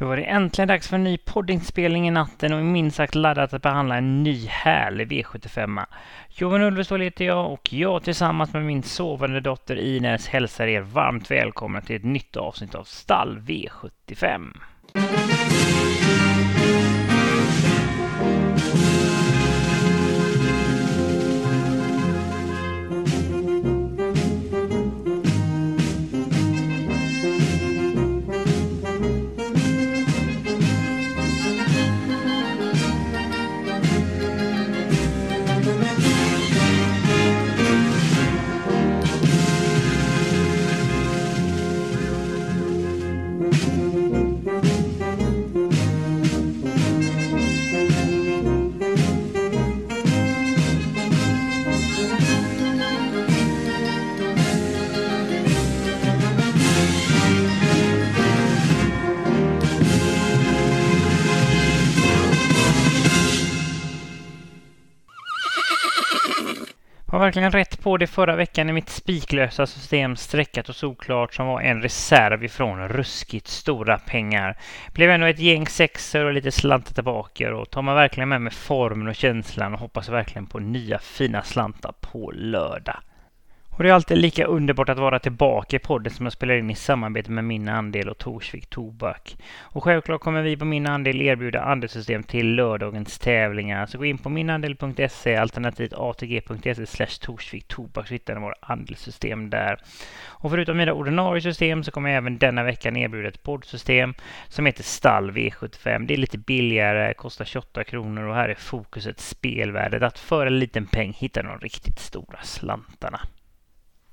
Då var det äntligen dags för en ny poddinspelning i natten och minst sagt laddat att behandla en ny härlig V75. Johan Ulvestål heter jag och jag tillsammans med min sovande dotter Ines hälsar er varmt välkomna till ett nytt avsnitt av Stall V75. Verkligen rätt på det förra veckan i mitt spiklösa system streckat och solklart som var en reserv ifrån ruskigt stora pengar. Blev ändå ett gäng sexor och lite slantar tillbaka och tar man verkligen med mig formen och känslan och hoppas verkligen på nya fina slantar på lördag. Och det är alltid lika underbart att vara tillbaka i podden som jag spelar in i samarbete med Min Andel och Torsvik Tobak. Och självklart kommer vi på Min Andel erbjuda andelssystem till lördagens tävlingar. Så gå in på minandel.se alternativt atg.se slash Torsvik Tobak så hittar ni våra andelssystem där. Och förutom mina ordinarie system så kommer jag även denna veckan erbjuda ett poddsystem som heter Stall V75. Det är lite billigare, kostar 28 kronor och här är fokuset spelvärdet. Att för en liten peng hitta de riktigt stora slantarna.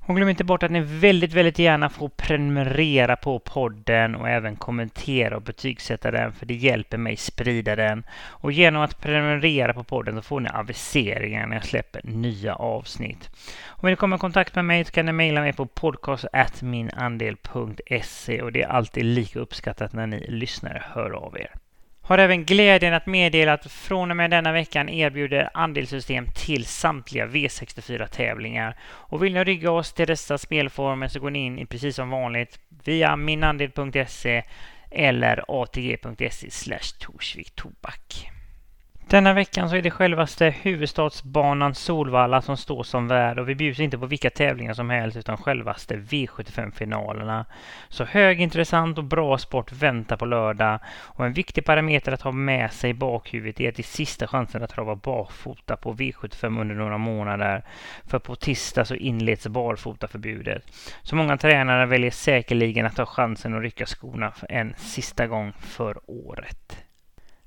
Och glöm inte bort att ni väldigt, väldigt gärna får prenumerera på podden och även kommentera och betygsätta den för det hjälper mig sprida den. Och genom att prenumerera på podden så får ni aviseringar när jag släpper nya avsnitt. Och vill ni komma i kontakt med mig så kan ni mejla mig på podcast.minandel.se och det är alltid lika uppskattat när ni lyssnare hör av er. Har även glädjen att meddela att från och med denna veckan erbjuder andelssystem till samtliga V64-tävlingar. Och vill ni rygga oss till dessa spelformer så går ni in i precis som vanligt via minandel.se eller atg.se slash torsviktobak. Denna veckan så är det självaste huvudstadsbanan Solvalla som står som värd och vi bjuds inte på vilka tävlingar som helst utan självaste V75-finalerna. Så högintressant och bra sport väntar på lördag och en viktig parameter att ha med sig i bakhuvudet är att det är sista chansen att trava barfota på V75 under några månader. För på tisdag så inleds barfotaförbudet. Så många tränare väljer säkerligen att ta chansen att rycka skorna en sista gång för året.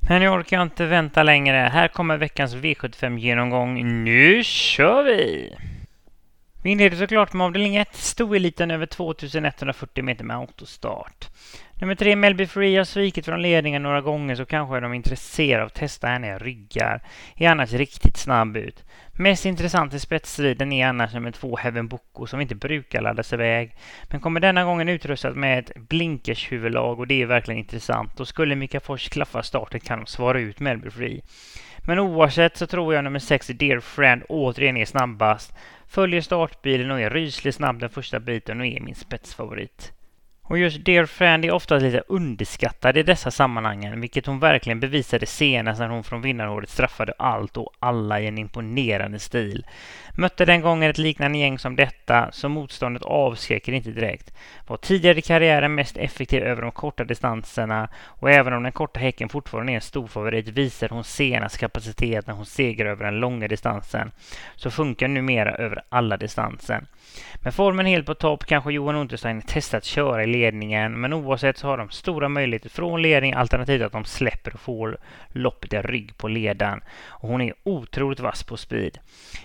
Men nu orkar jag inte vänta längre. Här kommer veckans V75-genomgång. Nu kör vi! Vi inleder såklart med avdelning 1, stoeliten över 2140 meter med autostart. Nummer 3, Melby Free, har svikit från ledningen några gånger så kanske är de intresserade av att testa henne i ryggar. Är annars riktigt snabb ut. Mest intressant i spetsstriden är annars nummer två Heaven Boko som inte brukar laddas iväg. Men kommer denna gången utrustad med ett blinkershuvudlag och det är verkligen intressant. Och skulle Mika Fors klaffa starten kan de svara ut Melby Free. Men oavsett så tror jag nummer 6 Dear Friend återigen är snabbast. Följer startbilen och är rysligt snabb den första biten och är min spetsfavorit. Och just Dear Friend är ofta lite underskattad i dessa sammanhangen, vilket hon verkligen bevisade senast när hon från vinnaråret straffade allt och alla i en imponerande stil. Mötte den gången ett liknande gäng som detta, så motståndet avskräcker inte direkt. Var tidigare i karriären mest effektiv över de korta distanserna och även om den korta häcken fortfarande är en stor favorit visar hon senast kapacitet när hon segrar över den långa distansen. Så funkar numera över alla distanser. Med formen helt på topp kanske Johan Unterstein testat köra i ledningen, men oavsett så har de stora möjligheter från ledning alternativt att de släpper och får loppet i rygg på ledaren. Och hon är otroligt vass på speed.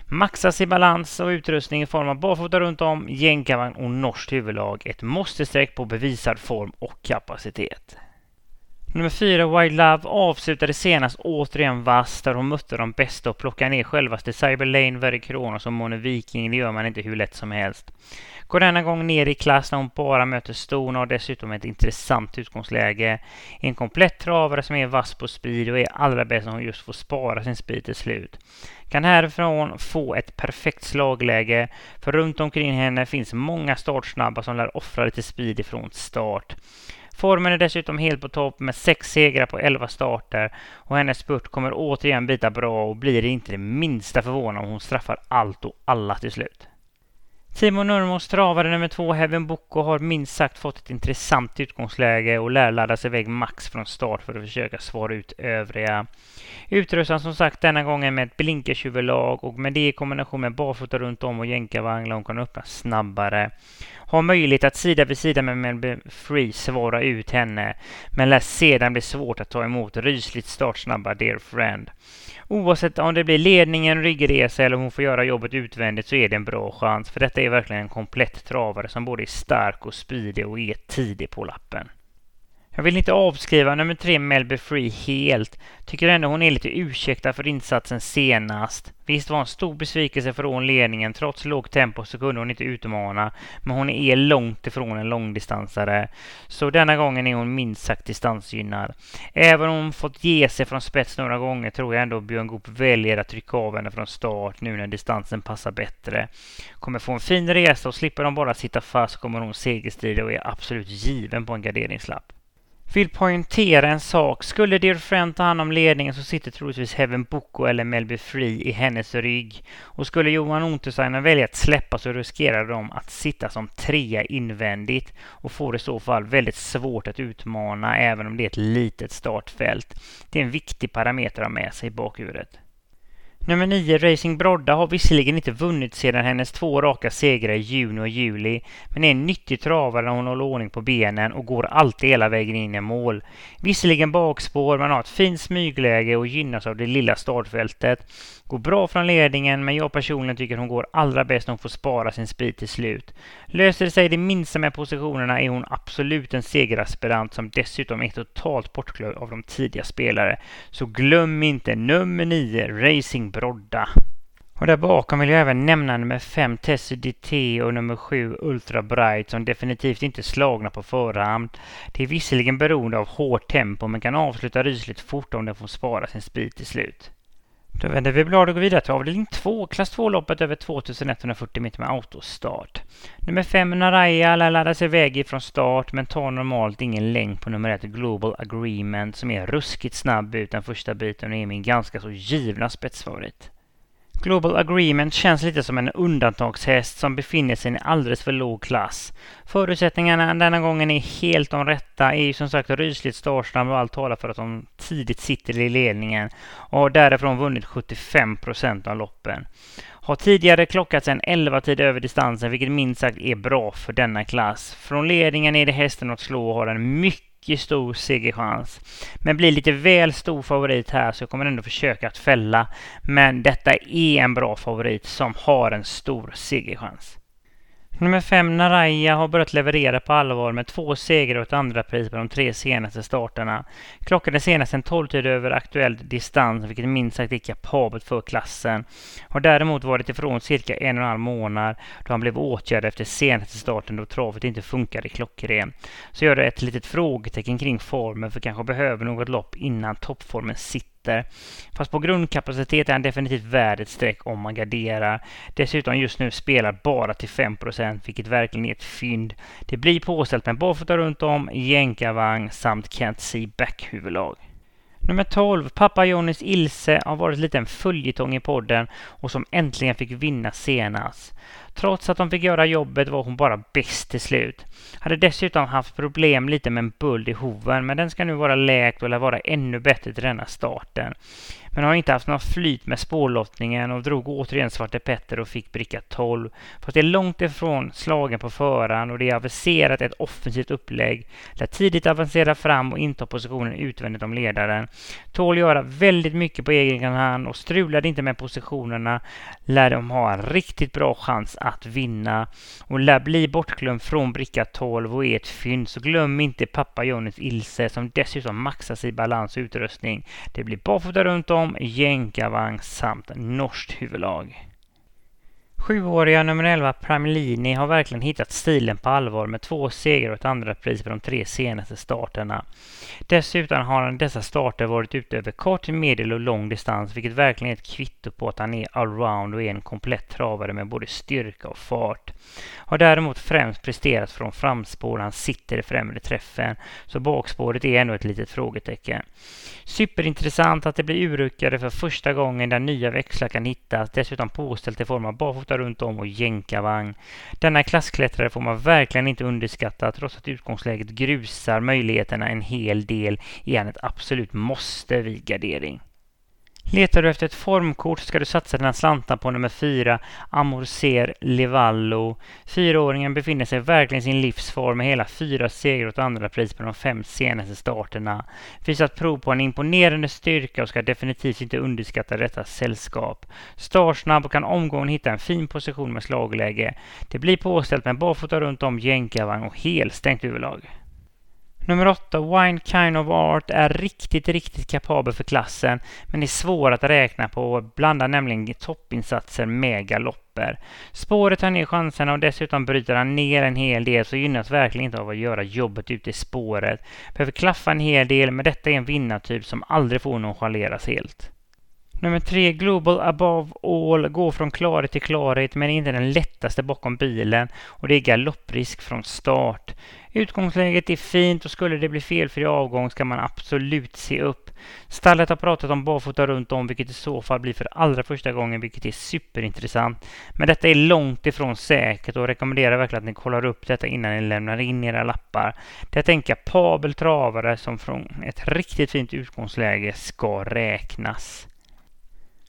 Maxas i balans och utrustning i form av barfota runt om, jänkarvagn och norskt huvudlag. Ett måste-streck på bevisad form och kapacitet. Nummer fyra, Wild Love, avslutade senast återigen vass där hon mötte de bästa och plockade ner självaste Cyber Lane, Very Kronos och Mone Viking. Det gör man inte hur lätt som helst. Går denna gång ner i klass när hon bara möter stona och dessutom ett intressant utgångsläge. En komplett travare som är vass på speed och är allra bäst när hon just får spara sin speed till slut. Kan härifrån få ett perfekt slagläge, för runt omkring henne finns många startsnabba som lär offra lite speed ifrån start. Formen är dessutom helt på topp med sex segrar på elva starter och hennes spurt kommer återigen bita bra och blir inte det minsta förvånad om hon straffar allt och alla till slut. Timo Nurmos travare nummer två Heaven Boko har minst sagt fått ett intressant utgångsläge och lär ladda sig iväg max från start för att försöka svara ut övriga. Utrustad som sagt denna gången med ett blinkershuvudlag och med det i kombination med barfota runt om och jänkarvagn hon kan öppna snabbare. Har möjlighet att sida vid sida med Melby Free svara ut henne men lär sedan bli svårt att ta emot rysligt startsnabba Dear Friend. Oavsett om det blir ledningen, ryggresa eller hon får göra jobbet utvändigt så är det en bra chans. För detta är verkligen en komplett travare som både är stark och speedig och är tidig på lappen. Jag vill inte avskriva nummer tre Melby Free helt. Tycker ändå hon är lite ursäktad för insatsen senast. Visst var en stor besvikelse från ledningen. Trots lågt tempo så kunde hon inte utmana. Men hon är långt ifrån en långdistansare. Så denna gången är hon minst sagt distansgynnad. Även om hon fått ge sig från spets några gånger tror jag ändå Björn Goop väljer att trycka av henne från start nu när distansen passar bättre. Kommer få en fin resa och slipper de bara sitta fast kommer hon segerstrida och är absolut given på en garderingslapp. Vill poängtera en sak. Skulle Dear Friend ta hand om ledningen så sitter troligtvis Heaven Boko eller Melby Free i hennes rygg. Och skulle Johan Untersteiner välja att släppa så riskerar de att sitta som trea invändigt och får i så fall väldigt svårt att utmana även om det är ett litet startfält. Det är en viktig parameter att ha med sig i bakhuvudet. Nummer 9, Racing Brodda, har visserligen inte vunnit sedan hennes två raka segrar i juni och juli, men är en nyttig travare när hon håller ordning på benen och går alltid hela vägen in i mål. Visserligen bakspår, men har ett fint smygläge och gynnas av det lilla startfältet. Går bra från ledningen, men jag personligen tycker hon går allra bäst när hon får spara sin sprit till slut. Löser det sig det minsta med positionerna är hon absolut en segeraspirant som dessutom är totalt bortglömd av de tidiga spelare. Så glöm inte nummer 9, Racing Brodda. Och där bakom vill jag även nämna nummer 5 Tessie DT och nummer 7 Ultra Bright som definitivt inte är slagna på förhand. Det är visserligen beroende av hårt tempo men kan avsluta rysligt fort om den får spara sin speed till slut. Då vänder vi blad och går vidare till avdelning 2, klass 2-loppet över 2140 meter med autostart. Nummer 5 Naraya lär ladda sig iväg ifrån start men tar normalt ingen längd på nummer 1 Global Agreement som är ruskigt snabb ut den första biten och är min ganska så givna spetsfavorit. Global Agreement känns lite som en undantagshäst som befinner sig i en alldeles för låg klass. Förutsättningarna denna gången är helt de rätta, är ju som sagt rysligt startsnabb och allt talar för att de tidigt sitter i ledningen och har därifrån vunnit 75 procent av loppen. Har tidigare klockats en 11 tid över distansen, vilket minst sagt är bra för denna klass. Från ledningen är det hästen att slå och har en mycket mycket stor segerchans. Men blir lite väl stor favorit här så jag kommer ändå försöka att fälla. Men detta är en bra favorit som har en stor segerchans. Nummer fem, Naraya, har börjat leverera på allvar med två segrar och ett andra pris på de tre senaste starterna. Klockan är senast en 12 tid över aktuell distans, vilket minst sagt är kapabelt för klassen. Har däremot varit ifrån cirka en och en halv månad då han blev åtgärdad efter senaste starten då travet inte funkade klockren. Så gör det ett litet frågetecken kring formen för kanske behöver något lopp innan toppformen sitter meter. Fast på grundkapacitet är han definitivt värd ett streck om man garderar. Dessutom just nu spelar bara till 5% vilket verkligen är ett fynd. Det blir påställt med barfota runt om, jänkarvagn samt Can't See Back-huvudlag. Nummer 12, pappa Johnnys Ilse, har varit lite en följetong i podden och som äntligen fick vinna senast. Trots att de fick göra jobbet var hon bara bäst till slut. Hade dessutom haft problem lite med en buld i hoven, men den ska nu vara läkt och lär vara ännu bättre till denna starten men har inte haft något flyt med spårlottningen och drog återigen Svarte Petter och fick bricka 12. Fast det är långt ifrån slagen på förhand och det är aviserat ett offensivt upplägg. Lär tidigt avancera fram och inta positionen utvändigt om ledaren. Tål göra väldigt mycket på egen hand och strulade inte med positionerna lär de ha en riktigt bra chans att vinna och lär bli bortglömd från bricka 12 och är ett fynd. Så glöm inte pappa Johnnys Ilse som dessutom maxas i balans och utrustning. Det blir barfota runt om, jänkarvagn samt norskt huvudlag. Sjuåriga nummer 11 Primelini har verkligen hittat stilen på allvar med två segrar och ett andra pris på de tre senaste starterna. Dessutom har han dessa starter varit ute över kort, medel och lång distans vilket verkligen är ett kvitto på att han är allround och är en komplett travare med både styrka och fart. Har däremot främst presterat från framspår han sitter i främre träffen, så bakspåret är ändå ett litet frågetecken. Superintressant att det blir urruckade för första gången där nya växlar kan hittas, dessutom påställt i form av barfota runt om och jänkarvagn. Denna klassklättrare får man verkligen inte underskatta trots att utgångsläget grusar möjligheterna en hel del är han ett absolut måste vid gardering. Letar du efter ett formkort ska du satsa dina slantar på nummer fyra, Amorcer Levallo. Fyraåringen befinner sig verkligen i sin livsform med hela fyra segrar och andra pris på de fem senaste starterna. Visat prov på en imponerande styrka och ska definitivt inte underskatta detta sällskap. Startsnabb och kan omgående hitta en fin position med slagläge. Det blir påställt med barfota runt om jänkarvagn och helstängt överlag. Nummer 8, Wine Kind of Art, är riktigt, riktigt kapabel för klassen, men är svår att räkna på och blandar nämligen toppinsatser med galopper. Spåret tar ner chanserna och dessutom bryter han ner en hel del så gynnas verkligen inte av att göra jobbet ute i spåret. Behöver klaffa en hel del, men detta är en vinnartyp som aldrig får nonchaleras helt. Nummer tre, Global Above All, går från klarhet till klarhet men är inte den lättaste bakom bilen och det är galopprisk från start. Utgångsläget är fint och skulle det bli felfri avgång ska man absolut se upp. Stallet har pratat om barfota runt om vilket i så fall blir för allra första gången vilket är superintressant. Men detta är långt ifrån säkert och rekommenderar verkligen att ni kollar upp detta innan ni lämnar in era lappar. Detta är en kapabel travare som från ett riktigt fint utgångsläge ska räknas.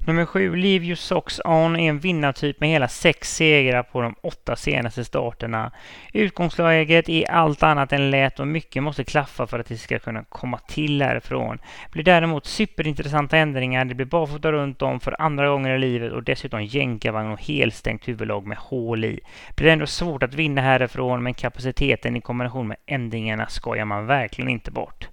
Nummer sju, Leave Your Socks On, är en vinnartyp med hela sex segrar på de åtta senaste starterna. Utgångsläget är allt annat än lätt och mycket måste klaffa för att det ska kunna komma till härifrån. Blir däremot superintressanta ändringar. Det blir barfota runt om för andra gånger i livet och dessutom jänkarvagn och helstängt huvudlag med hål i. Blir ändå svårt att vinna härifrån men kapaciteten i kombination med ändringarna skojar man verkligen inte bort.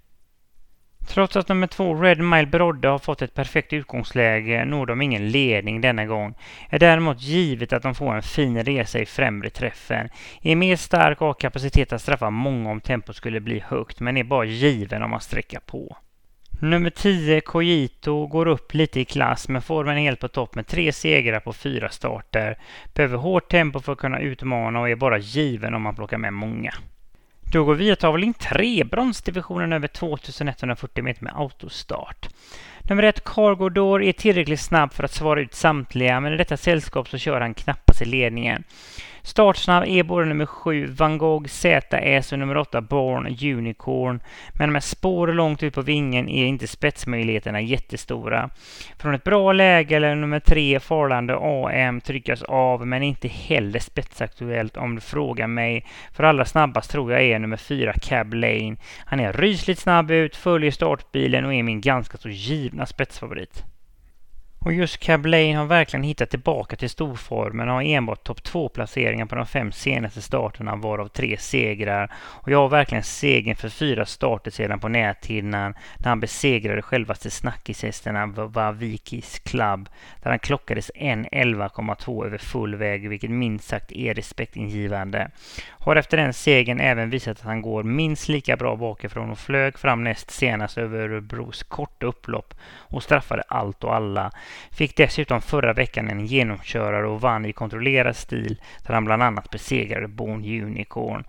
Trots att nummer två Red Mile Brodde har fått ett perfekt utgångsläge når de ingen ledning denna gång. Är däremot givet att de får en fin resa i främre träffen. Är mer stark och har kapacitet att straffa många om tempot skulle bli högt men är bara given om man sträcker på. Nummer 10, Kojito går upp lite i klass men formen är helt på topp med tre segrar på fyra starter. Behöver hårt tempo för att kunna utmana och är bara given om man plockar med många. Då går vi och tävling 3, bronsdivisionen över 2140 meter med autostart. Nummer ett, Cargo Door, är tillräckligt snabb för att svara ut samtliga, men i detta sällskap så kör han knappast i ledningen. Startsnabb är både nummer 7 Van Gogh ZS och nummer 8 Born Unicorn. Men med spår långt ut på vingen är inte spetsmöjligheterna jättestora. Från ett bra läge eller nummer 3 Farlande AM tryckas av men inte heller spetsaktuellt om du frågar mig. För allra snabbast tror jag är nummer 4 Cab Lane. Han är rysligt snabb ut, följer startbilen och är min ganska så givna spetsfavorit. Och just Cab Lane har verkligen hittat tillbaka till storformen och har enbart topp 2-placeringar på de fem senaste starterna varav tre segrar. Och jag har verkligen segern för fyra starter sedan på näthinnan när han besegrade självaste snackishästarna Vavikis Club där han klockades 1.11,2 över full väg vilket minst sagt är respektingivande. Har efter den segern även visat att han går minst lika bra bakifrån och flög fram näst senast över Örebros korta upplopp och straffade allt och alla. Fick dessutom förra veckan en genomkörare och vann i kontrollerad stil där han bland annat besegrade Born Unicorn.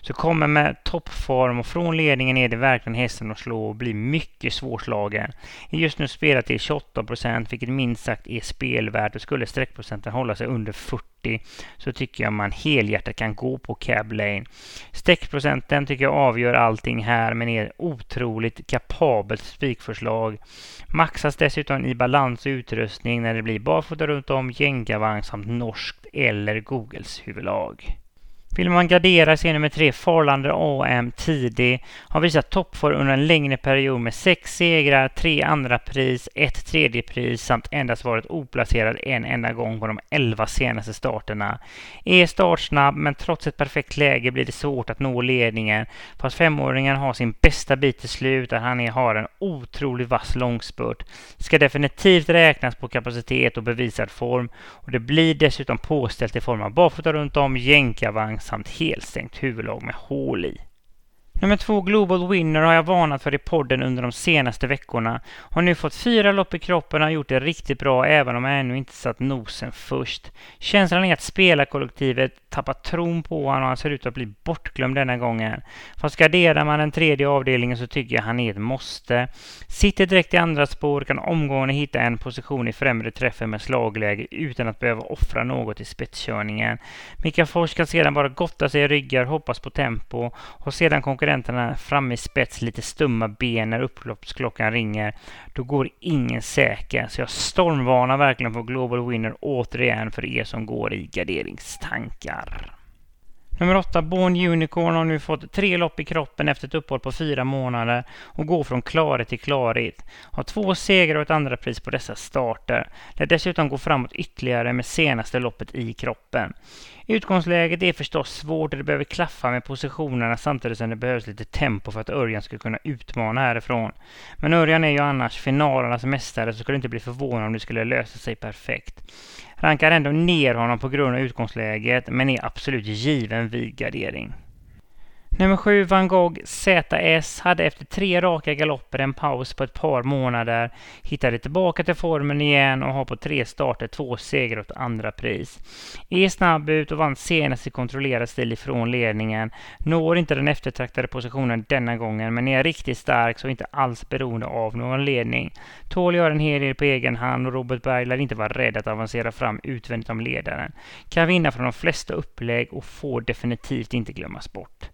Så kommer med toppform och från ledningen är det verkligen hästen att slå och bli mycket svårslagen. Just nu spelar till 28 procent vilket minst sagt är spelvärt och skulle streckprocenten hålla sig under 40 så tycker jag man helhjärtat kan gå på Cab Lane. Streckprocenten tycker jag avgör allting här men är otroligt kapabelt spikförslag. Maxas dessutom i balans och utrustning när det blir barfota runt om, jänkarvagn samt norskt eller Googles huvudlag. Vill man gardera sig nummer tre Farlander AM tidig har visat toppform under en längre period med sex segrar, tre andra pris, ett tredje pris samt endast varit oplacerad en enda gång på de elva senaste starterna. Är startsnabb men trots ett perfekt läge blir det svårt att nå ledningen fast femåringen har sin bästa bit till slut där han har en otroligt vass långspurt. Ska definitivt räknas på kapacitet och bevisad form och det blir dessutom påställt i form av barfota runt om, jänkarvagn samt helstängt huvudlag med hål i. Nummer två, Global Winner, har jag varnat för i podden under de senaste veckorna. Har nu fått fyra lopp i kroppen och har gjort det riktigt bra även om jag ännu inte satt nosen först. Känslan är att spelarkollektivet tappat tron på honom och han ser ut att bli bortglömd denna gången. Fast garderar man den tredje avdelningen så tycker jag han är ett måste. Sitter direkt i andra spår kan omgående hitta en position i främre träffen med slagläge utan att behöva offra något i spetskörningen. Mika Fors kan sedan bara gotta sig i ryggar, hoppas på tempo och sedan konkurrenterna fram i spets lite stumma ben när upploppsklockan ringer. Då går ingen säker, så jag stormvarnar verkligen på Global Winner återigen för er som går i garderingstankar. Nummer 8, Born Unicorn, har nu fått tre lopp i kroppen efter ett uppehåll på fyra månader och går från klarhet till klarhet. Har två segrar och ett andra pris på dessa starter. Lär dessutom gå framåt ytterligare med senaste loppet i kroppen. Utgångsläget är förstås svårt och det behöver klaffa med positionerna samtidigt som det behövs lite tempo för att Örjan ska kunna utmana härifrån. Men Örjan är ju annars finalernas mästare så skulle inte bli förvånad om det skulle lösa sig perfekt. Rankar ändå ner honom på grund av utgångsläget men är absolut given vid gardering. Nummer 7, Van Gogh ZS, hade efter tre raka galopper en paus på ett par månader, hittade tillbaka till formen igen och har på tre starter två segrar och ett andra pris. Är snabb ut och vann senast i kontrollerad stil ifrån ledningen. Når inte den eftertraktade positionen denna gången, men är riktigt stark så inte alls beroende av någon ledning. Tål gör en hel del på egen hand och Robert Berg lär inte vara rädd att avancera fram utvändigt om ledaren. Kan vinna från de flesta upplägg och får definitivt inte glömmas bort.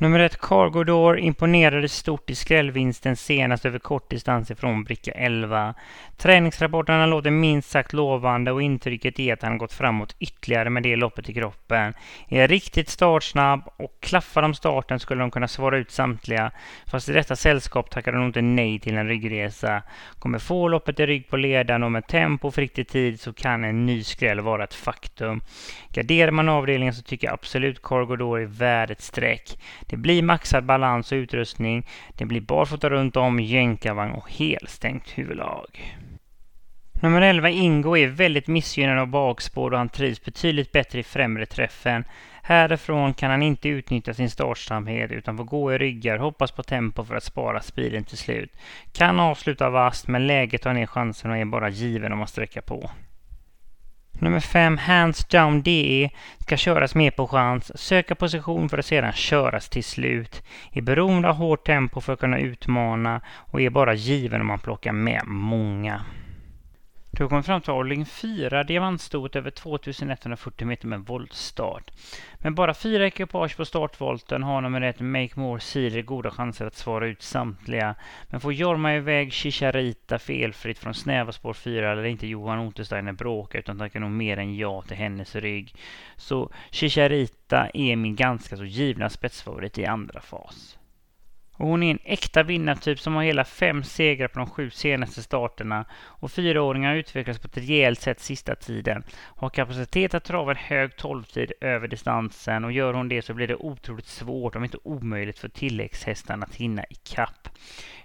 Nummer ett Cargo Door imponerade stort i skrällvinsten senast över kort distans ifrån bricka 11. Träningsrapporterna låter minst sagt lovande och intrycket är att han gått framåt ytterligare med det loppet i kroppen. Är riktigt startsnabb och klaffar de starten skulle de kunna svara ut samtliga. Fast i detta sällskap tackar de nog inte nej till en ryggresa. Kommer få loppet i rygg på ledaren och med tempo och riktig tid så kan en ny skräll vara ett faktum. Garderar man avdelningen så tycker jag absolut Cargo Door är värd ett streck. Det blir maxad balans och utrustning. Det blir barfota runt om, jänkarvagn och helstängt huvudlag. Nummer 11 Ingo är väldigt missgynnad av bakspår och han trivs betydligt bättre i främre träffen. Härifrån kan han inte utnyttja sin startsamhet utan får gå i ryggar, hoppas på tempo för att spara speeden till slut. Kan avsluta vast men läget tar ner chansen och är bara given om man sträcker på. Nummer 5, Hands Down DE, ska köras mer på chans, söka position för att sedan köras till slut. Är beroende av hårt tempo för att kunna utmana och är bara given om man plockar med många. Du har kommit fram till Orling 4, diamantstot över 2140 meter med voltstart. Med bara fyra ekipage på startvolten har nummer ett Make More Sealer goda chanser att svara ut samtliga. Men får Jorma iväg Chicharita felfritt från snäva spår 4 eller inte Johan Ottersteiner bråka utan tackar nog mer än ja till hennes rygg. Så Chicharita är min ganska så givna spetsfavorit i andra fas. Och hon är en äkta vinnartyp som har hela fem segrar på de sju senaste starterna och fyraåringen har utvecklats på ett rejält sätt sista tiden. Har kapacitet att trava en hög tolvtid över distansen och gör hon det så blir det otroligt svårt, om inte omöjligt, för tilläggshästarna att hinna ikapp.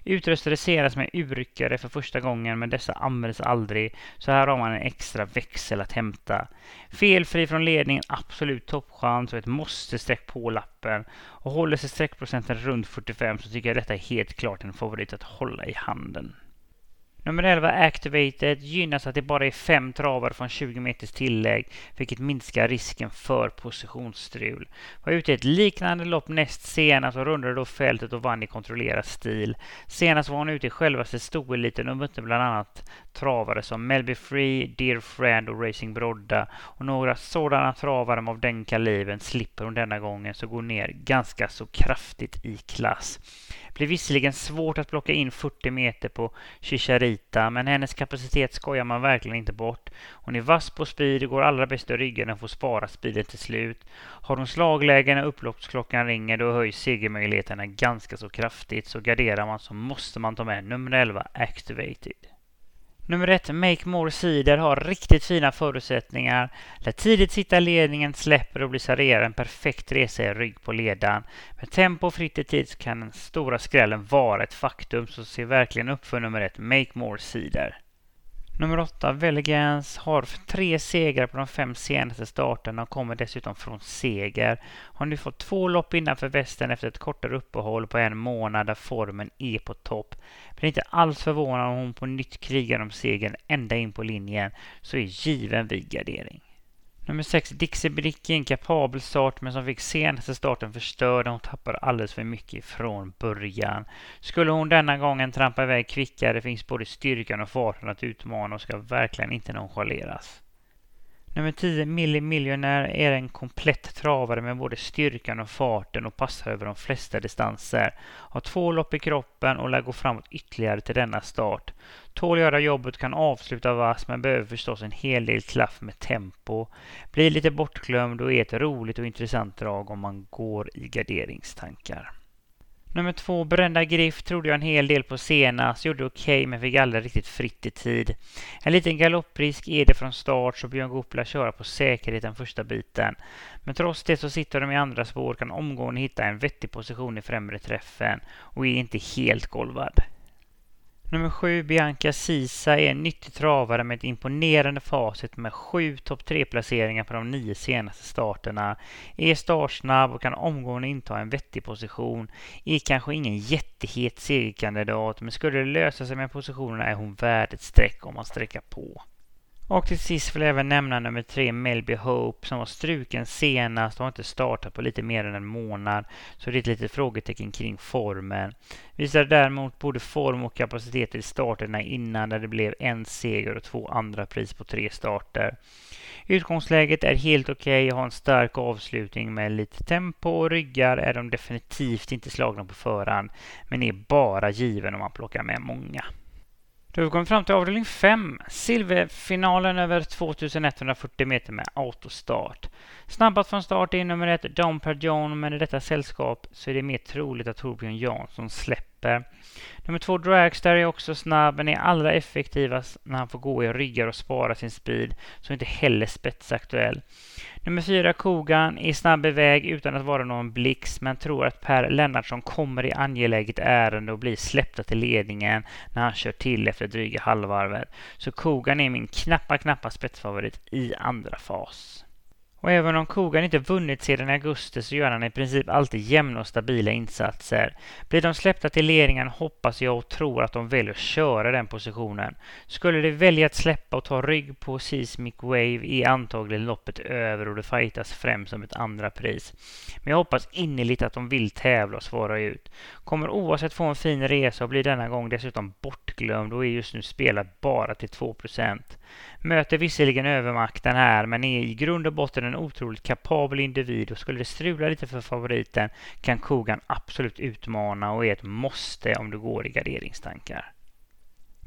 Utrustade senast med urryckare för första gången men dessa används aldrig, så här har man en extra växel att hämta. Felfri från ledningen, absolut toppchans och ett måste streck på lappen. Och håller sig streckprocenten runt 45 så tycker jag detta är helt klart en favorit att hålla i handen. Nummer 11 Activated gynnas att det bara är fem travare från 20 meters tillägg, vilket minskar risken för positionsstrul. Var ute i ett liknande lopp näst senast och rundade då fältet och vann i kontrollerad stil. Senast var hon ute i självaste stoeliten och mötte bland annat travare som Melby Free, Dear Friend och Racing Brodda. Och några sådana travare av den kalibern slipper hon denna gången så går ner ganska så kraftigt i klass. Blir visserligen svårt att plocka in 40 meter på Chicharita, men hennes kapacitet skojar man verkligen inte bort. Hon är vass på speed, går allra bäst i ryggen och får spara speeden till slut. Har hon slaglägen när upploppsklockan ringer, då höjs segermöjligheterna ganska så kraftigt, så garderar man så måste man ta med nummer 11, Activated. Nummer ett, Make More Cider, har riktigt fina förutsättningar. Lär tidigt sitta i ledningen, släpper och blir serverad en perfekt resa i rygg på ledan. Med tempo och fritt i tid så kan den stora skrällen vara ett faktum, så se verkligen upp för nummer ett, Make More Cider. Nummer åtta, Veligans, har tre segrar på de fem senaste starterna och kommer dessutom från seger. Har nu fått två lopp innanför västen efter ett kortare uppehåll på en månad där formen är på topp. Blir inte alls förvånad om hon på nytt krigar om segern ända in på linjen, så är given vid gardering. Nummer 6, Dixie Brick en kapabel start men som fick senaste starten förstörd. Hon tappade alldeles för mycket från början. Skulle hon denna gången trampa iväg kvickare finns både styrkan och farten att utmana och ska verkligen inte nonchaleras. Nummer 10, Milli Millionaire, är en komplett travare med både styrkan och farten och passar över de flesta distanser. Har två lopp i kroppen och lär gå framåt ytterligare till denna start. Tål göra jobbet, kan avsluta vass men behöver förstås en hel del klaff med tempo. Blir lite bortglömd och är ett roligt och intressant drag om man går i garderingstankar. Nummer två, Brända Griff, trodde jag en hel del på senast. Gjorde okej, okay, men fick aldrig riktigt fritt i tid. En liten galopprisk är det från start, så Björn Goop köra på säkerhet den första biten. Men trots det så sitter de i andra spår, kan omgående hitta en vettig position i främre träffen och är inte helt golvad. Nummer sju, Bianca Sisa, är en nyttig travare med ett imponerande facit med sju topp tre-placeringar på de nio senaste starterna. Är startsnabb och kan omgående inta en vettig position. Är kanske ingen jättehet segerkandidat, men skulle det lösa sig med positionerna är hon värd ett streck om man sträcker på. Och till sist vill jag även nämna nummer tre, Melby Hope, som var struken senast och har inte startat på lite mer än en månad. Så det är ett litet frågetecken kring formen. Visar däremot både form och kapacitet i starterna innan där det blev en seger och två andra pris på tre starter. Utgångsläget är helt okej okay, har en stark avslutning med lite tempo och ryggar är de definitivt inte slagna på förhand men är bara given om man plockar med många. Då har vi kommit fram till avdelning 5. Silverfinalen över 2140 meter med autostart. Snabbast från start är nummer ett Dom Perdion, men i detta sällskap så är det mer troligt att Torbjörn Jansson släpper. Nummer två Dragster är också snabb, men är allra effektivast när han får gå i ryggar och spara sin speed, så inte heller spetsaktuell. Nummer fyra, Kogan, är snabb iväg utan att vara någon blixt men tror att Per Lennartsson kommer i angeläget ärende och blir släppta till ledningen när han kör till efter dryga halvvarvet. Så Kogan är min knappa, knappa spetsfavorit i andra fas. Och även om Kogan inte vunnit sedan i augusti så gör han i princip alltid jämna och stabila insatser. Blir de släppta till ledningen hoppas jag och tror att de väljer att köra den positionen. Skulle de välja att släppa och ta rygg på Seismic Wave är antagligen loppet över och det fightas främst som ett andra pris. Men jag hoppas innerligt att de vill tävla och svara ut. Kommer oavsett få en fin resa och blir denna gång dessutom bortglömd och är just nu spelad bara till 2 Möter visserligen övermakten här men är i grund och botten en otroligt kapabel individ och skulle det strula lite för favoriten kan Kogan absolut utmana och är ett måste om du går i garderingstankar.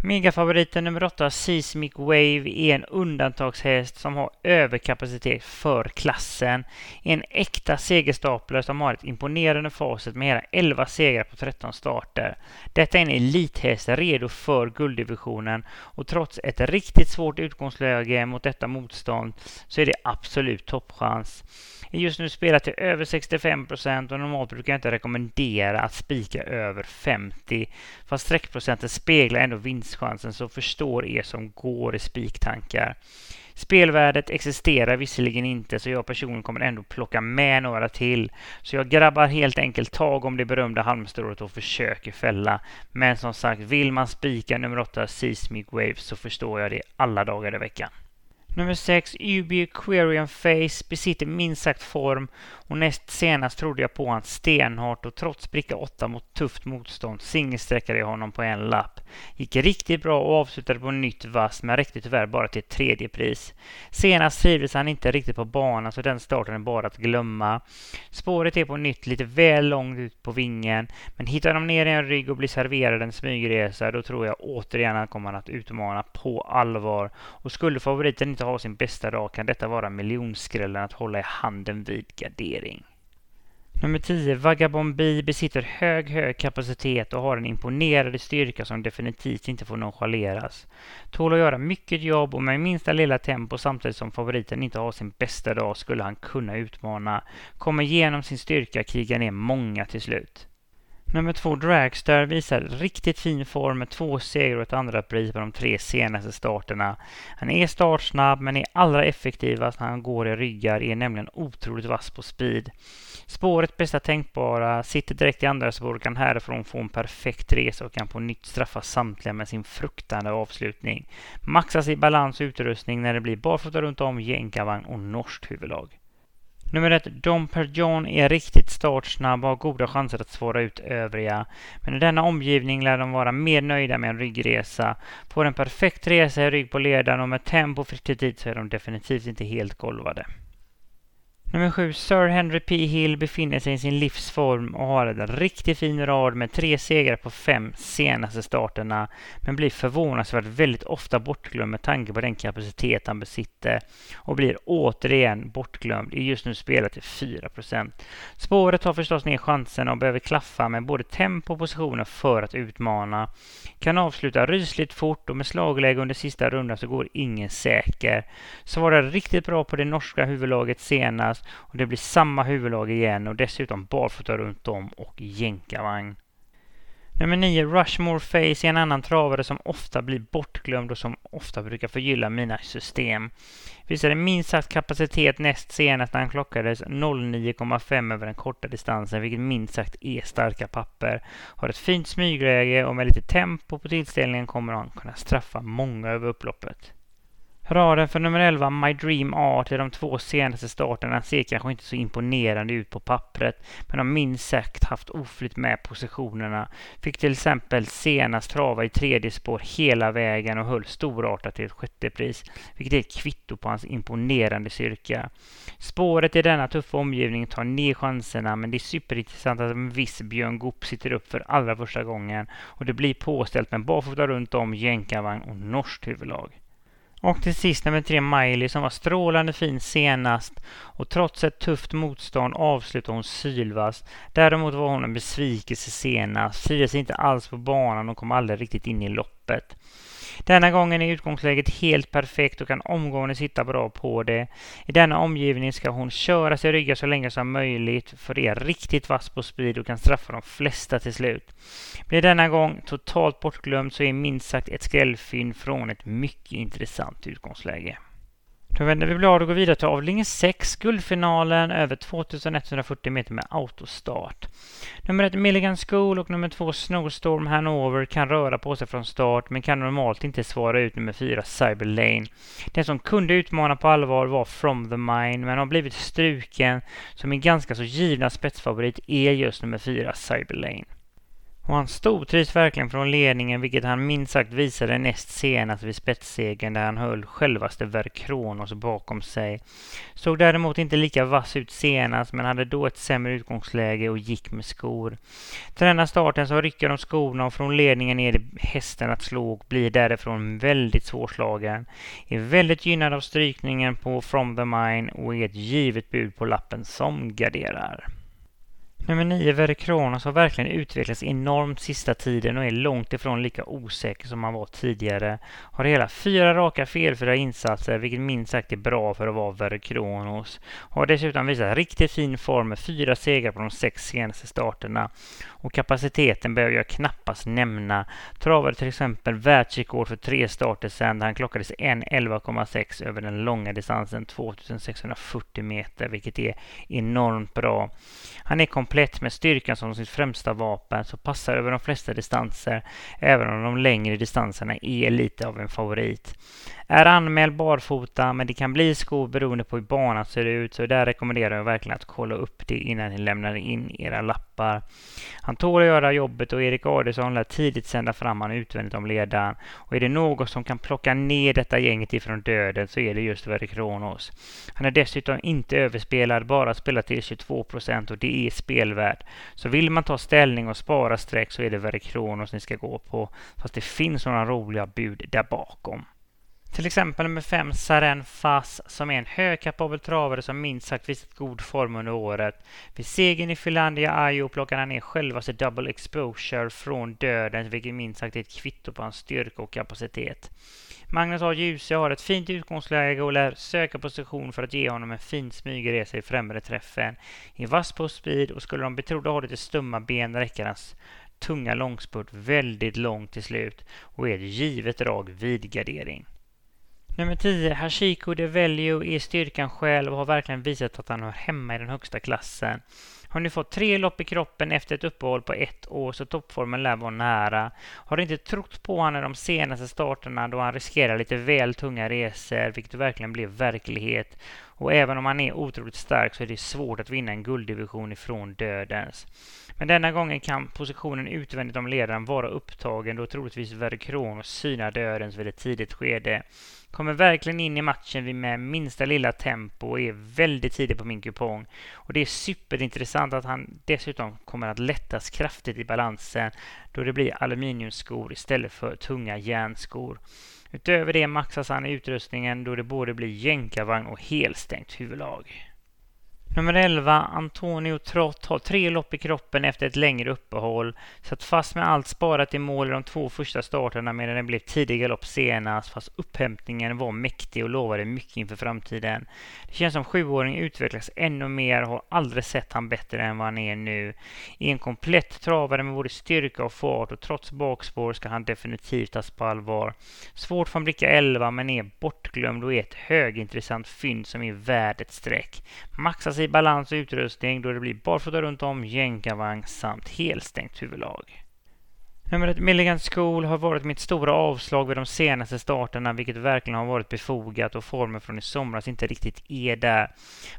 Megafavoriten nummer 8, Seismic Wave, är en undantagshäst som har överkapacitet för klassen. En äkta segerstaplare som har ett imponerande facit med hela 11 segrar på 13 starter. Detta är en elithäst redo för gulddivisionen och trots ett riktigt svårt utgångsläge mot detta motstånd så är det absolut toppchans är just nu spelar till över 65 procent och normalt brukar jag inte rekommendera att spika över 50. Fast streckprocenten speglar ändå vinstchansen så förstår er som går i spiktankar. Spelvärdet existerar visserligen inte så jag personligen kommer ändå plocka med några till. Så jag grabbar helt enkelt tag om det berömda halmstrået och försöker fälla. Men som sagt, vill man spika nummer 8 Seismic Waves så förstår jag det alla dagar i veckan. Nummer 6, UB Aquarian Face, besitter minst sagt form och näst senast trodde jag på han stenhårt och trots bricka 8 mot tufft motstånd singelsträckade jag honom på en lapp. Gick riktigt bra och avslutade på nytt vass men räckte tyvärr bara till ett tredje pris. Senast trivdes han inte riktigt på banan så den starten är bara att glömma. Spåret är på nytt lite väl långt ut på vingen men hittar de ner i en rygg och blir serverad en smygresa då tror jag återigen han kommer att utmana på allvar. Och skulle favoriten inte har sin bästa dag kan detta vara miljonskrällen att hålla i handen vid gardering. Nummer 10, Vagabond B besitter hög, hög kapacitet och har en imponerande styrka som definitivt inte får nonchaleras. Tål att göra mycket jobb och med minsta lilla tempo samtidigt som favoriten inte har sin bästa dag skulle han kunna utmana. Kommer genom sin styrka kriga ner många till slut. Nummer två, Dragster, visar riktigt fin form med två segrar och ett andra pris på de tre senaste starterna. Han är startsnabb men är allra effektivast när han går i ryggar, är nämligen otroligt vass på speed. Spåret bästa tänkbara, sitter direkt i andra spår och kan härifrån få en perfekt resa och kan på nytt straffa samtliga med sin fruktande avslutning. Maxas i balans och utrustning när det blir barfota runt om, jänkarvagn och norskt huvudlag. Nummer ett, Dom Perjon är riktigt startsnabb och har goda chanser att svara ut övriga. Men i denna omgivning lär de vara mer nöjda med en ryggresa. Får en perfekt resa i rygg på ledaren och med tempo och tid så är de definitivt inte helt golvade. Nummer sju, Sir Henry P. Hill befinner sig i sin livsform och har en riktigt fin rad med tre segrar på fem senaste starterna, men blir förvånansvärt väldigt ofta bortglömd med tanke på den kapacitet han besitter och blir återigen bortglömd i just nu spelat till 4% Spåret tar förstås ner chansen och behöver klaffa med både tempo och positioner för att utmana. Kan avsluta rysligt fort och med slagläge under sista rundan så går ingen säker. Svarar riktigt bra på det norska huvudlaget senast finnas och det blir samma huvudlag igen och dessutom barfota runt om och jänkarvagn. Nummer 9, Rushmore Face, är en annan travare som ofta blir bortglömd och som ofta brukar förgylla mina system. Visade minst sagt kapacitet näst senast när han klockades 09,5 över den korta distansen, vilket minst sagt är starka papper. Har ett fint smygläge och med lite tempo på tillställningen kommer han kunna straffa många över upploppet. Raden för nummer 11, My Dream Art, i de två senaste starterna ser kanske inte så imponerande ut på pappret, men har minst sagt haft oflyt med positionerna. Fick till exempel senast trava i tredje spår hela vägen och höll storartat till ett sjättepris, vilket är ett kvitto på hans imponerande styrka. Spåret i denna tuffa omgivning tar ner chanserna, men det är superintressant att en viss Björn Goop sitter upp för allra första gången och det blir påställt med barfota runt om, jänkarvagn och norskt huvudlag. Och till sist nummer tre Miley som var strålande fin senast och trots ett tufft motstånd avslutade hon sylvass. Däremot var hon en besvikelse senast, trivdes inte alls på banan och kom aldrig riktigt in i loppet. Denna gången är utgångsläget helt perfekt och kan omgående sitta bra på det. I denna omgivning ska hon köra sig rygga så länge som möjligt för det är riktigt vass på speed och kan straffa de flesta till slut. Blir denna gång totalt bortglömd så är minst sagt ett skrällfynd från ett mycket intressant utgångsläge. Då vänder vi blad och går vidare till avdelning 6, guldfinalen över 2140 meter med autostart. Nummer 1 Milligan School och nummer 2 Snowstorm Hanover kan röra på sig från start men kan normalt inte svara ut nummer 4 Cyber Lane. Den som kunde utmana på allvar var From the Mine men har blivit struken som en ganska så givna spetsfavorit är just nummer 4 Cyber Lane. Och han stortrivs verkligen från ledningen, vilket han minst sagt visade näst senast vid spetssegern där han höll självaste Verkronos bakom sig. Såg däremot inte lika vass ut senast, men hade då ett sämre utgångsläge och gick med skor. Till denna starten så rycker de skorna och från ledningen ner i hästen att slå och blir därifrån väldigt svårslagen. Är väldigt gynnad av strykningen på From the Mine och är ett givet bud på lappen som garderar. Nummer 9, Verre Kronos, har verkligen utvecklats enormt sista tiden och är långt ifrån lika osäker som han var tidigare. Har hela fyra raka felfria insatser, vilket minst sagt är bra för att vara Verre Kronos. Har dessutom visat riktigt fin form med fyra segrar på de sex senaste starterna. Och kapaciteten behöver jag knappast nämna. Travade till exempel världsrekord för tre starter sedan där han klockades 1.11,6 över den långa distansen 2640 meter, vilket är enormt bra. Han är komplett med styrkan som sitt främsta vapen så passar över de flesta distanser, även om de längre distanserna är lite av en favorit. Är anmäld barfota, men det kan bli skor beroende på hur banan ser ut, så där rekommenderar jag verkligen att kolla upp det innan ni lämnar in era lappar. Han tål att göra jobbet och Erik Adielsson lär tidigt sända fram han utvändigt om ledaren. Och är det något som kan plocka ner detta gänget ifrån döden så är det just Verre Kronos. Han är dessutom inte överspelad, bara spelar till 22 procent och det är spelvärd. Så vill man ta ställning och spara streck så är det Verre Kronos ni ska gå på. Fast det finns några roliga bud där bakom. Till exempel nummer 5 Saren Fass som är en högkapabel travare som minst sagt visat god form under året. Vid segern i Finlandia Ayo plockade han ner självaste double exposure från döden vilket minst sagt är ett kvitto på hans styrka och kapacitet. Magnus A. Djuse har ett fint utgångsläge och lär söka position för att ge honom en fin smygresa i främre träffen. I vass på speed och skulle de betrodda ha lite stumma ben räcker hans tunga långspurt väldigt långt till slut och är ett givet drag vid gardering. Nummer 10, Hashiko de Velio är styrkan själv och har verkligen visat att han hör hemma i den högsta klassen. Har nu fått tre lopp i kroppen efter ett uppehåll på ett år så toppformen lär vara nära. Har inte trott på honom i de senaste starterna då han riskerar lite väl tunga resor, vilket verkligen blev verklighet. Och även om han är otroligt stark så är det svårt att vinna en gulddivision ifrån dödens. Men denna gången kan positionen utvändigt om ledaren vara upptagen då troligtvis Verkron synar dödens vid ett tidigt skede. Kommer verkligen in i matchen med minsta lilla tempo och är väldigt tidig på min kupong. Och det är superintressant att han dessutom kommer att lättas kraftigt i balansen då det blir aluminiumskor istället för tunga järnskor. Utöver det maxas han i utrustningen då det både blir jänkarvagn och helstängt huvudlag. Nummer 11, Antonio Trott, har tre lopp i kroppen efter ett längre uppehåll. Satt fast med allt sparat i mål i de två första starterna medan det blev tidiga lopp senast, fast upphämtningen var mäktig och lovade mycket inför framtiden. Det känns som sjuåringen utvecklas ännu mer och har aldrig sett han bättre än vad han är nu. I en komplett travare med både styrka och fart och trots bakspår ska han definitivt tas på allvar. Svårt från bricka 11 men är bortglömd och är ett högintressant fynd som är värd ett streck. Maxas i balans och utrustning då det blir barfota runt om, jänkarvagn samt helstängt huvudlag. Nummer ett, Milligan School har varit mitt stora avslag vid de senaste starterna, vilket verkligen har varit befogat och formen från i somras inte riktigt är där.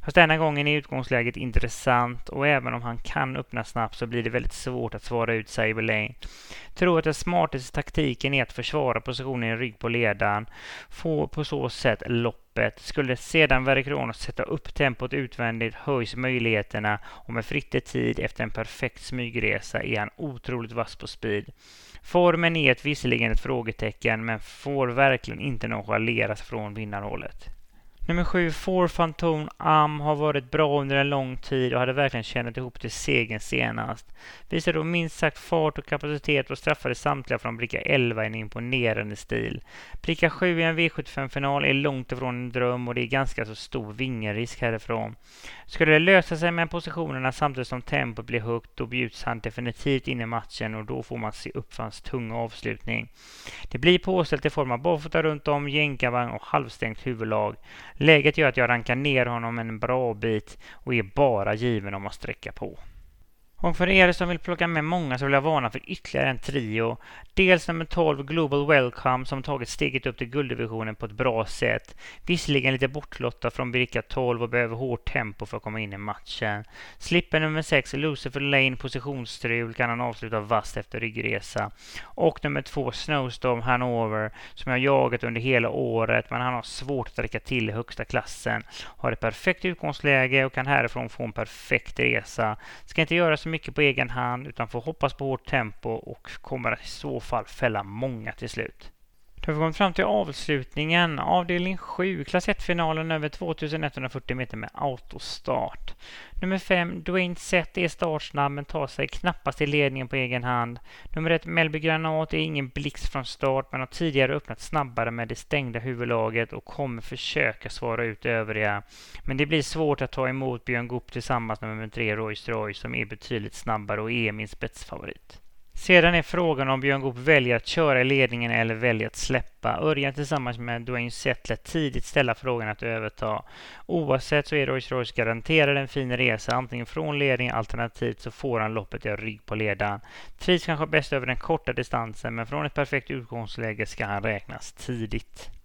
Fast denna gången är utgångsläget intressant och även om han kan öppna snabbt så blir det väldigt svårt att svara ut Cyberlane. Tror att den smartaste taktiken är att försvara positionen i rygg på ledaren, få på så sätt lopp loppet. Skulle sedan Verikronos sätta upp tempot utvändigt höjs möjligheterna och med fritte tid efter en perfekt smygresa är han otroligt vass på speed. Formen är ett visserligen ett frågetecken men får verkligen inte nonchaleras från vinnarhållet. Nummer sju, Four Phantom Am har varit bra under en lång tid och hade verkligen tjänat ihop till segern senast. Visade då minst sagt fart och kapacitet och straffade samtliga från bricka 11 i en imponerande stil. Bricka 7 i en V75-final är långt ifrån en dröm och det är ganska så stor vingerrisk härifrån. Skulle det lösa sig med positionerna samtidigt som tempot blir högt, då bjuds han definitivt in i matchen och då får man se upp för hans tunga avslutning. Det blir påställt i form av barfota runt om, jänkarvagn och halvstängt huvudlag. Läget gör att jag rankar ner honom en bra bit och är bara given om att sträcka på. Och för er som vill plocka med många så vill jag varna för ytterligare en trio. Dels nummer 12 Global Welcome som tagit steget upp till gulddivisionen på ett bra sätt. Visserligen lite bortlottad från bricka 12 och behöver hårt tempo för att komma in i matchen. Slipper nummer 6 Lucifer Lane positionsstrul kan han avsluta vast efter ryggresa. Och nummer 2 Snowstorm Hanover som jag jagat under hela året men han har svårt att räcka till i högsta klassen. Har ett perfekt utgångsläge och kan härifrån få en perfekt resa. Ska inte göra så mycket på egen hand utan får hoppas på hårt tempo och kommer i så fall fälla många till slut. Då har vi kommit fram till avslutningen. Avdelning 7, klass 1-finalen över 2140 meter med autostart. Nummer 5, Dwayne Sett är startsnabb men tar sig knappast i ledningen på egen hand. Nummer 1, Melby Granat är ingen blixt från start men har tidigare öppnat snabbare med det stängda huvudlaget och kommer försöka svara ut övriga. Men det blir svårt att ta emot Björn Goop tillsammans med nummer 3, Royce Roy som är betydligt snabbare och är min spetsfavorit. Sedan är frågan om Björn Goop väljer att köra i ledningen eller väljer att släppa. Örjan tillsammans med Dwayne Settler tidigt ställa frågan att överta. Oavsett så är Rolls Royce garanterad en fin resa, antingen från ledningen alternativt så får han loppet i rygg på ledaren. Trivs kanske bäst över den korta distansen, men från ett perfekt utgångsläge ska han räknas tidigt.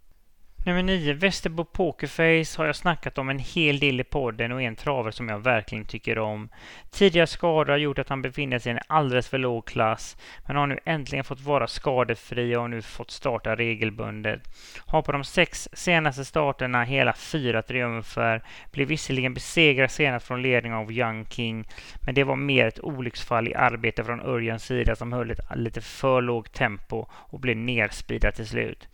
Nummer 9, Västerbo Pokerface har jag snackat om en hel del i podden och är en traver som jag verkligen tycker om. Tidigare skador har gjort att han befinner sig i en alldeles för låg klass, men har nu äntligen fått vara skadefri och har nu fått starta regelbundet. Har på de sex senaste starterna hela fyra triumfer, blev visserligen besegrad senast från ledning av Young King, men det var mer ett olycksfall i arbete från Örjans sida som höll ett lite för lågt tempo och blev nerspeedad till slut.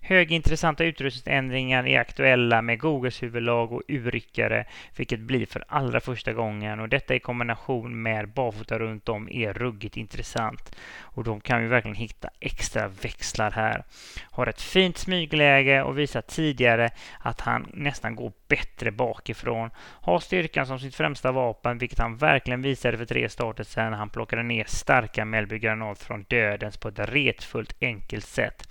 Högintressanta utrustningsändringar är aktuella med Googles huvudlag och urryckare, vilket blir för allra första gången och detta i kombination med barfota runt om är ruggigt intressant. Och de kan ju verkligen hitta extra växlar här. Har ett fint smygläge och visar tidigare att han nästan går bättre bakifrån. Har styrkan som sitt främsta vapen, vilket han verkligen visade för tre starter sedan han plockade ner starka Mellby Granat från dödens på ett retfullt enkelt sätt.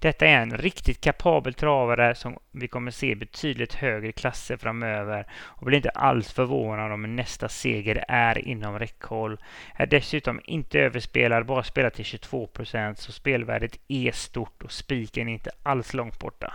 Detta är en riktigt kapabel travare som vi kommer se betydligt högre klasser framöver och blir inte alls förvånad om nästa seger är inom räckhåll. Är dessutom inte överspelad, bara spelar till 22 procent så spelvärdet är stort och spiken är inte alls långt borta.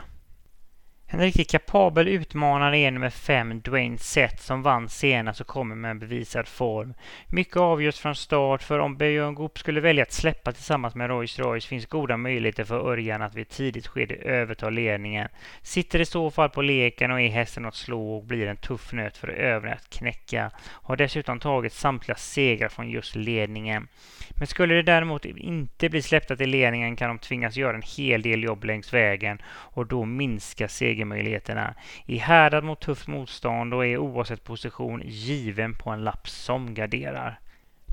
En riktigt kapabel utmanare är nummer fem, Dwayne Sett, som vann senast och kommer med en bevisad form. Mycket avgörs från start, för om Björn Goop skulle välja att släppa tillsammans med Royce Royce finns goda möjligheter för Örjan att vid ett tidigt skede överta ledningen. Sitter i så fall på leken och är hästen att slå och blir en tuff nöt för övriga att knäcka. Har dessutom tagit samtliga segrar från just ledningen. Men skulle det däremot inte bli släppta till ledningen kan de tvingas göra en hel del jobb längs vägen och då minska segermöjligheterna. I härdad mot tufft motstånd och är oavsett position given på en lapp som garderar.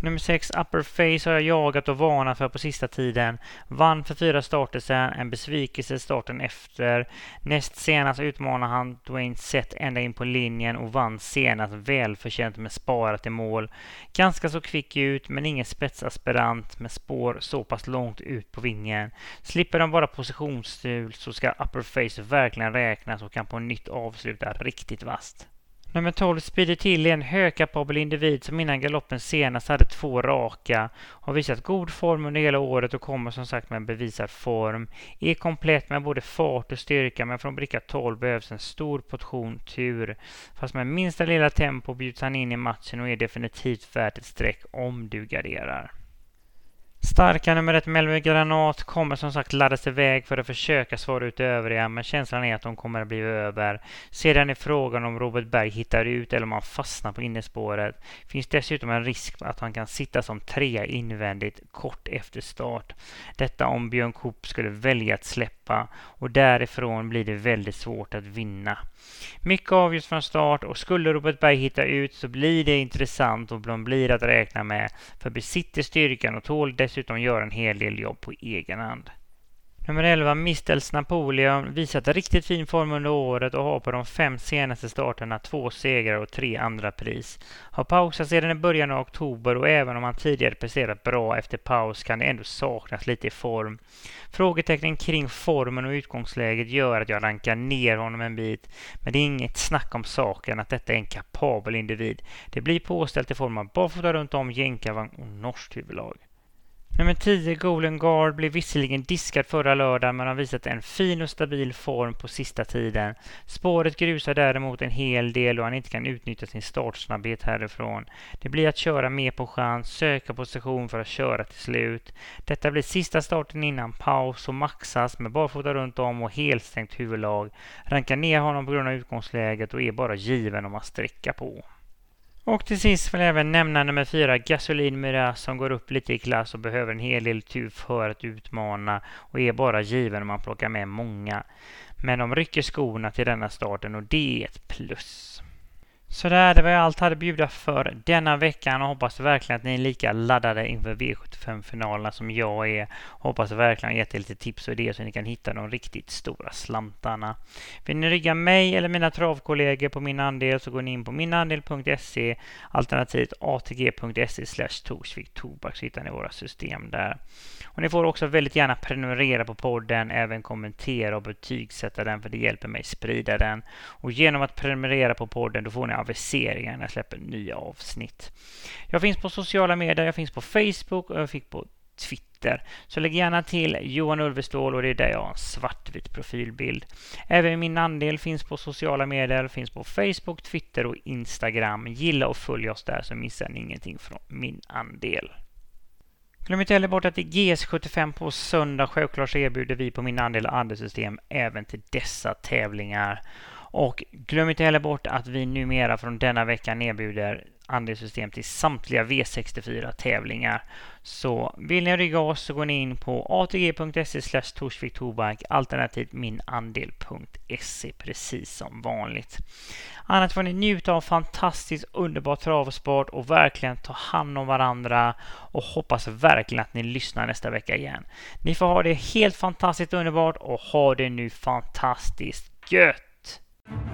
Nummer 6, Upper Face, har jag jagat och varnat för på sista tiden. Vann för fyra starter sedan, en besvikelse starten efter. Näst senast utmanade han Dwayne Sett ända in på linjen och vann senast välförtjänt med sparat i mål. Ganska så kvick ut, men ingen spetsaspirant med spår så pass långt ut på vingen. Slipper de bara positionsstul så ska Upper Face verkligen räknas och kan på nytt avsluta riktigt vast. Nummer 12, Speedy Till, är en högkapabel individ som innan galoppen senast hade två raka. Har visat god form under hela året och kommer som sagt med en bevisad form. Är komplett med både fart och styrka men från bricka 12 behövs en stor portion tur. Fast med minsta lilla tempo bjuds han in i matchen och är definitivt värt ett streck om du garderar. Starka nummer ett Melvin Granat kommer som sagt laddas iväg för att försöka svara ut övriga, men känslan är att de kommer att bli över. Sedan är frågan om Robert Berg hittar ut eller om han fastnar på innespåret. Finns dessutom en risk att han kan sitta som trea invändigt kort efter start. Detta om Björn Koop skulle välja att släppa och därifrån blir det väldigt svårt att vinna. Mycket avgörs från start och skulle Robert Berg hitta ut så blir det intressant och de blir att räkna med för besitter styrkan och tål dessutom göra en hel del jobb på egen hand. Nummer 11, Mistels Napoleon, visat riktigt fin form under året och har på de fem senaste starterna två segrar och tre andra pris. Har pausat sedan i början av oktober och även om han tidigare presterat bra efter paus kan det ändå saknas lite i form. Frågetecknen kring formen och utgångsläget gör att jag rankar ner honom en bit, men det är inget snack om saken att detta är en kapabel individ. Det blir påställt i form av barfota runt om, jänkarvagn och norskt huvudlag. Nummer 10, Golden Guard, blev visserligen diskad förra lördagen men har visat en fin och stabil form på sista tiden. Spåret grusar däremot en hel del och han inte kan utnyttja sin startsnabbhet härifrån. Det blir att köra mer på chans, söka position för att köra till slut. Detta blir sista starten innan paus och maxas med barfota runt om och helstängt huvudlag. Rankar ner honom på grund av utgångsläget och är bara given om man sträcker på. Och till sist vill jag även nämna nummer fyra, Gasolin Myra, som går upp lite i klass och behöver en hel del tur för att utmana och är bara given om man plockar med många. Men de rycker skorna till denna starten och det är ett plus. Sådär, det var allt jag hade att bjuda för denna veckan och hoppas verkligen att ni är lika laddade inför V75-finalerna som jag är. Hoppas verkligen att gett er lite tips och idéer så ni kan hitta de riktigt stora slantarna. Vill ni rygga mig eller mina travkollegor på min andel så går ni in på minandel.se alternativt atg.se slash Torsvik Tobak så hittar ni våra system där. Och ni får också väldigt gärna prenumerera på podden, även kommentera och betygsätta den för det hjälper mig sprida den. Och genom att prenumerera på podden då får ni aviseringar när jag släpper nya avsnitt. Jag finns på sociala medier, jag finns på Facebook och jag fick på Twitter. Så lägg gärna till Johan Ulvestål och det är där jag har en svartvit profilbild. Även min andel finns på sociala medier, finns på Facebook, Twitter och Instagram. Gilla och följ oss där så missar ni ingenting från min andel. Glöm inte heller bort att i GS75 på söndag självklart så erbjuder vi på min andel andelssystem även till dessa tävlingar. Och glöm inte heller bort att vi numera från denna veckan erbjuder andelssystem till samtliga V64 tävlingar. Så vill ni rygga oss så går ni in på atg.se Torsvik Tobak alternativt minandel.se precis som vanligt. Annars får ni njuta av fantastiskt underbart travsport och verkligen ta hand om varandra och hoppas verkligen att ni lyssnar nästa vecka igen. Ni får ha det helt fantastiskt underbart och ha det nu fantastiskt gött! you